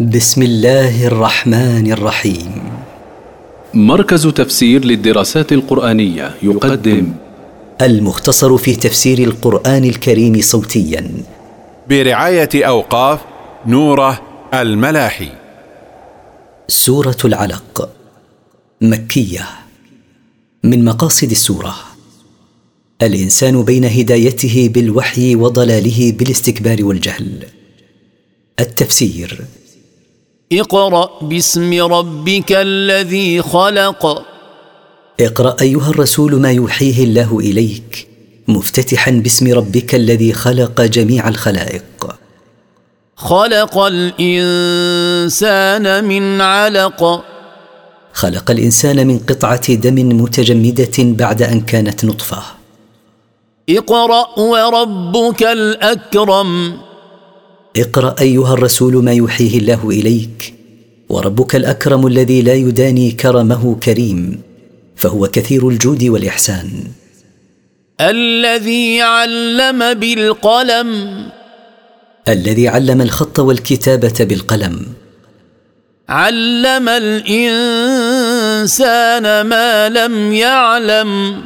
بسم الله الرحمن الرحيم. مركز تفسير للدراسات القرآنية يقدم. المختصر في تفسير القرآن الكريم صوتيا. برعاية أوقاف نوره الملاحي. سورة العلق. مكية. من مقاصد السورة. الإنسان بين هدايته بالوحي وضلاله بالاستكبار والجهل. التفسير. اقرأ باسم ربك الذي خلق. اقرأ أيها الرسول ما يوحيه الله إليك مفتتحا باسم ربك الذي خلق جميع الخلائق. خلق الإنسان من علق. خلق الإنسان من قطعة دم متجمدة بعد أن كانت نطفة. اقرأ وربك الأكرم. اقرأ أيها الرسول ما يوحيه الله إليك وربك الأكرم الذي لا يداني كرمه كريم فهو كثير الجود والإحسان. الذي علم بالقلم. الذي علم الخط والكتابة بالقلم. علم الإنسان ما لم يعلم.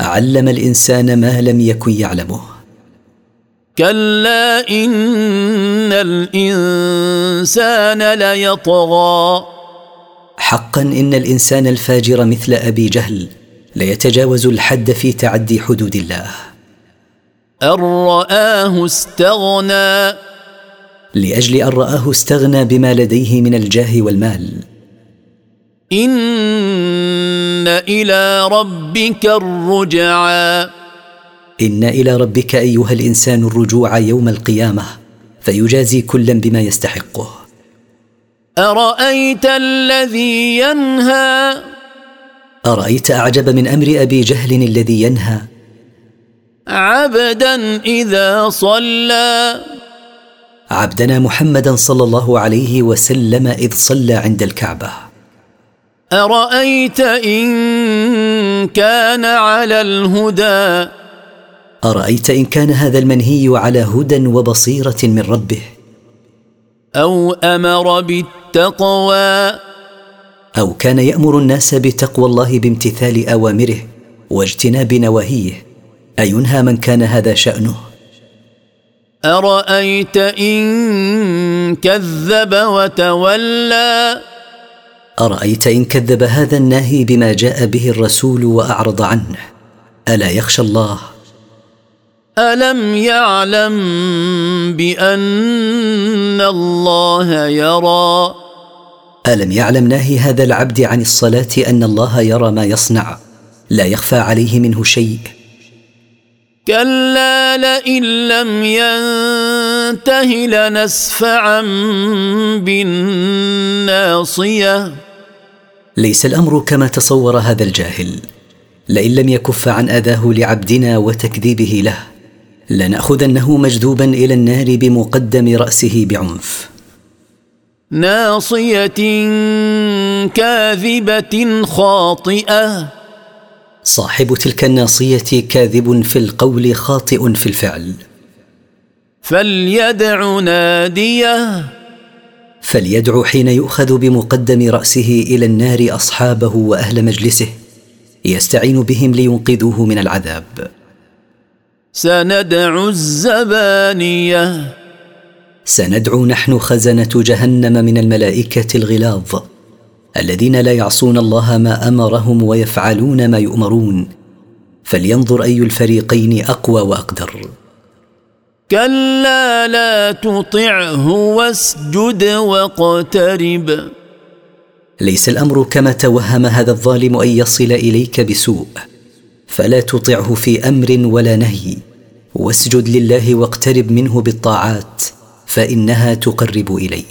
علم الإنسان ما لم يكن يعلمه. كلا إن الإنسان ليطغى. حقا إن الإنسان الفاجر مثل أبي جهل ليتجاوز الحد في تعدي حدود الله. أن رآه استغنى. لأجل أن رآه استغنى بما لديه من الجاه والمال. إن إلى ربك الرجعى. ان إلى ربك ايها الانسان الرجوع يوم القيامه فيجازي كلا بما يستحقه. ارايت الذي ينهى؟ ارايت اعجب من أمر ابي جهل الذي ينهى؟ عبدا اذا صلى. عبدنا محمدا صلى الله عليه وسلم اذ صلى عند الكعبه. ارايت ان كان على الهدى؟ أرأيت إن كان هذا المنهي على هدى وبصيرة من ربه؟ أو أمر بالتقوى. أو كان يأمر الناس بتقوى الله بامتثال أوامره واجتناب نواهيه أينهى من كان هذا شأنه؟ أرأيت إن كذب وتولى. أرأيت إن كذب هذا الناهي بما جاء به الرسول وأعرض عنه ألا يخشى الله؟ الم يعلم بان الله يرى؟ الم يعلم ناهي هذا العبد عن الصلاه ان الله يرى ما يصنع؟ لا يخفى عليه منه شيء. كلا لئن لم ينته لنسفعا بالناصيه. ليس الأمر كما تصور هذا الجاهل. لئن لم يكف عن آذاه لعبدنا وتكذيبه له. لنأخذنه مجذوبا إلى النار بمقدم رأسه بعنف. ناصية كاذبة خاطئة. صاحب تلك الناصية كاذب في القول خاطئ في الفعل. فليدع نادية. فليدع حين يؤخذ بمقدم رأسه إلى النار أصحابه وأهل مجلسه يستعين بهم لينقذوه من العذاب. سندع الزبانية. سندعو نحن خزنة جهنم من الملائكة الغلاظ الذين لا يعصون الله ما أمرهم ويفعلون ما يؤمرون فلينظر أي الفريقين أقوى وأقدر. كلا لا تطعه واسجد واقترب. ليس الأمر كما توهم هذا الظالم أن يصل إليك بسوء فلا تطعه في أمر ولا نهي. واسجد لله واقترب منه بالطاعات فإنها تقرب إليه.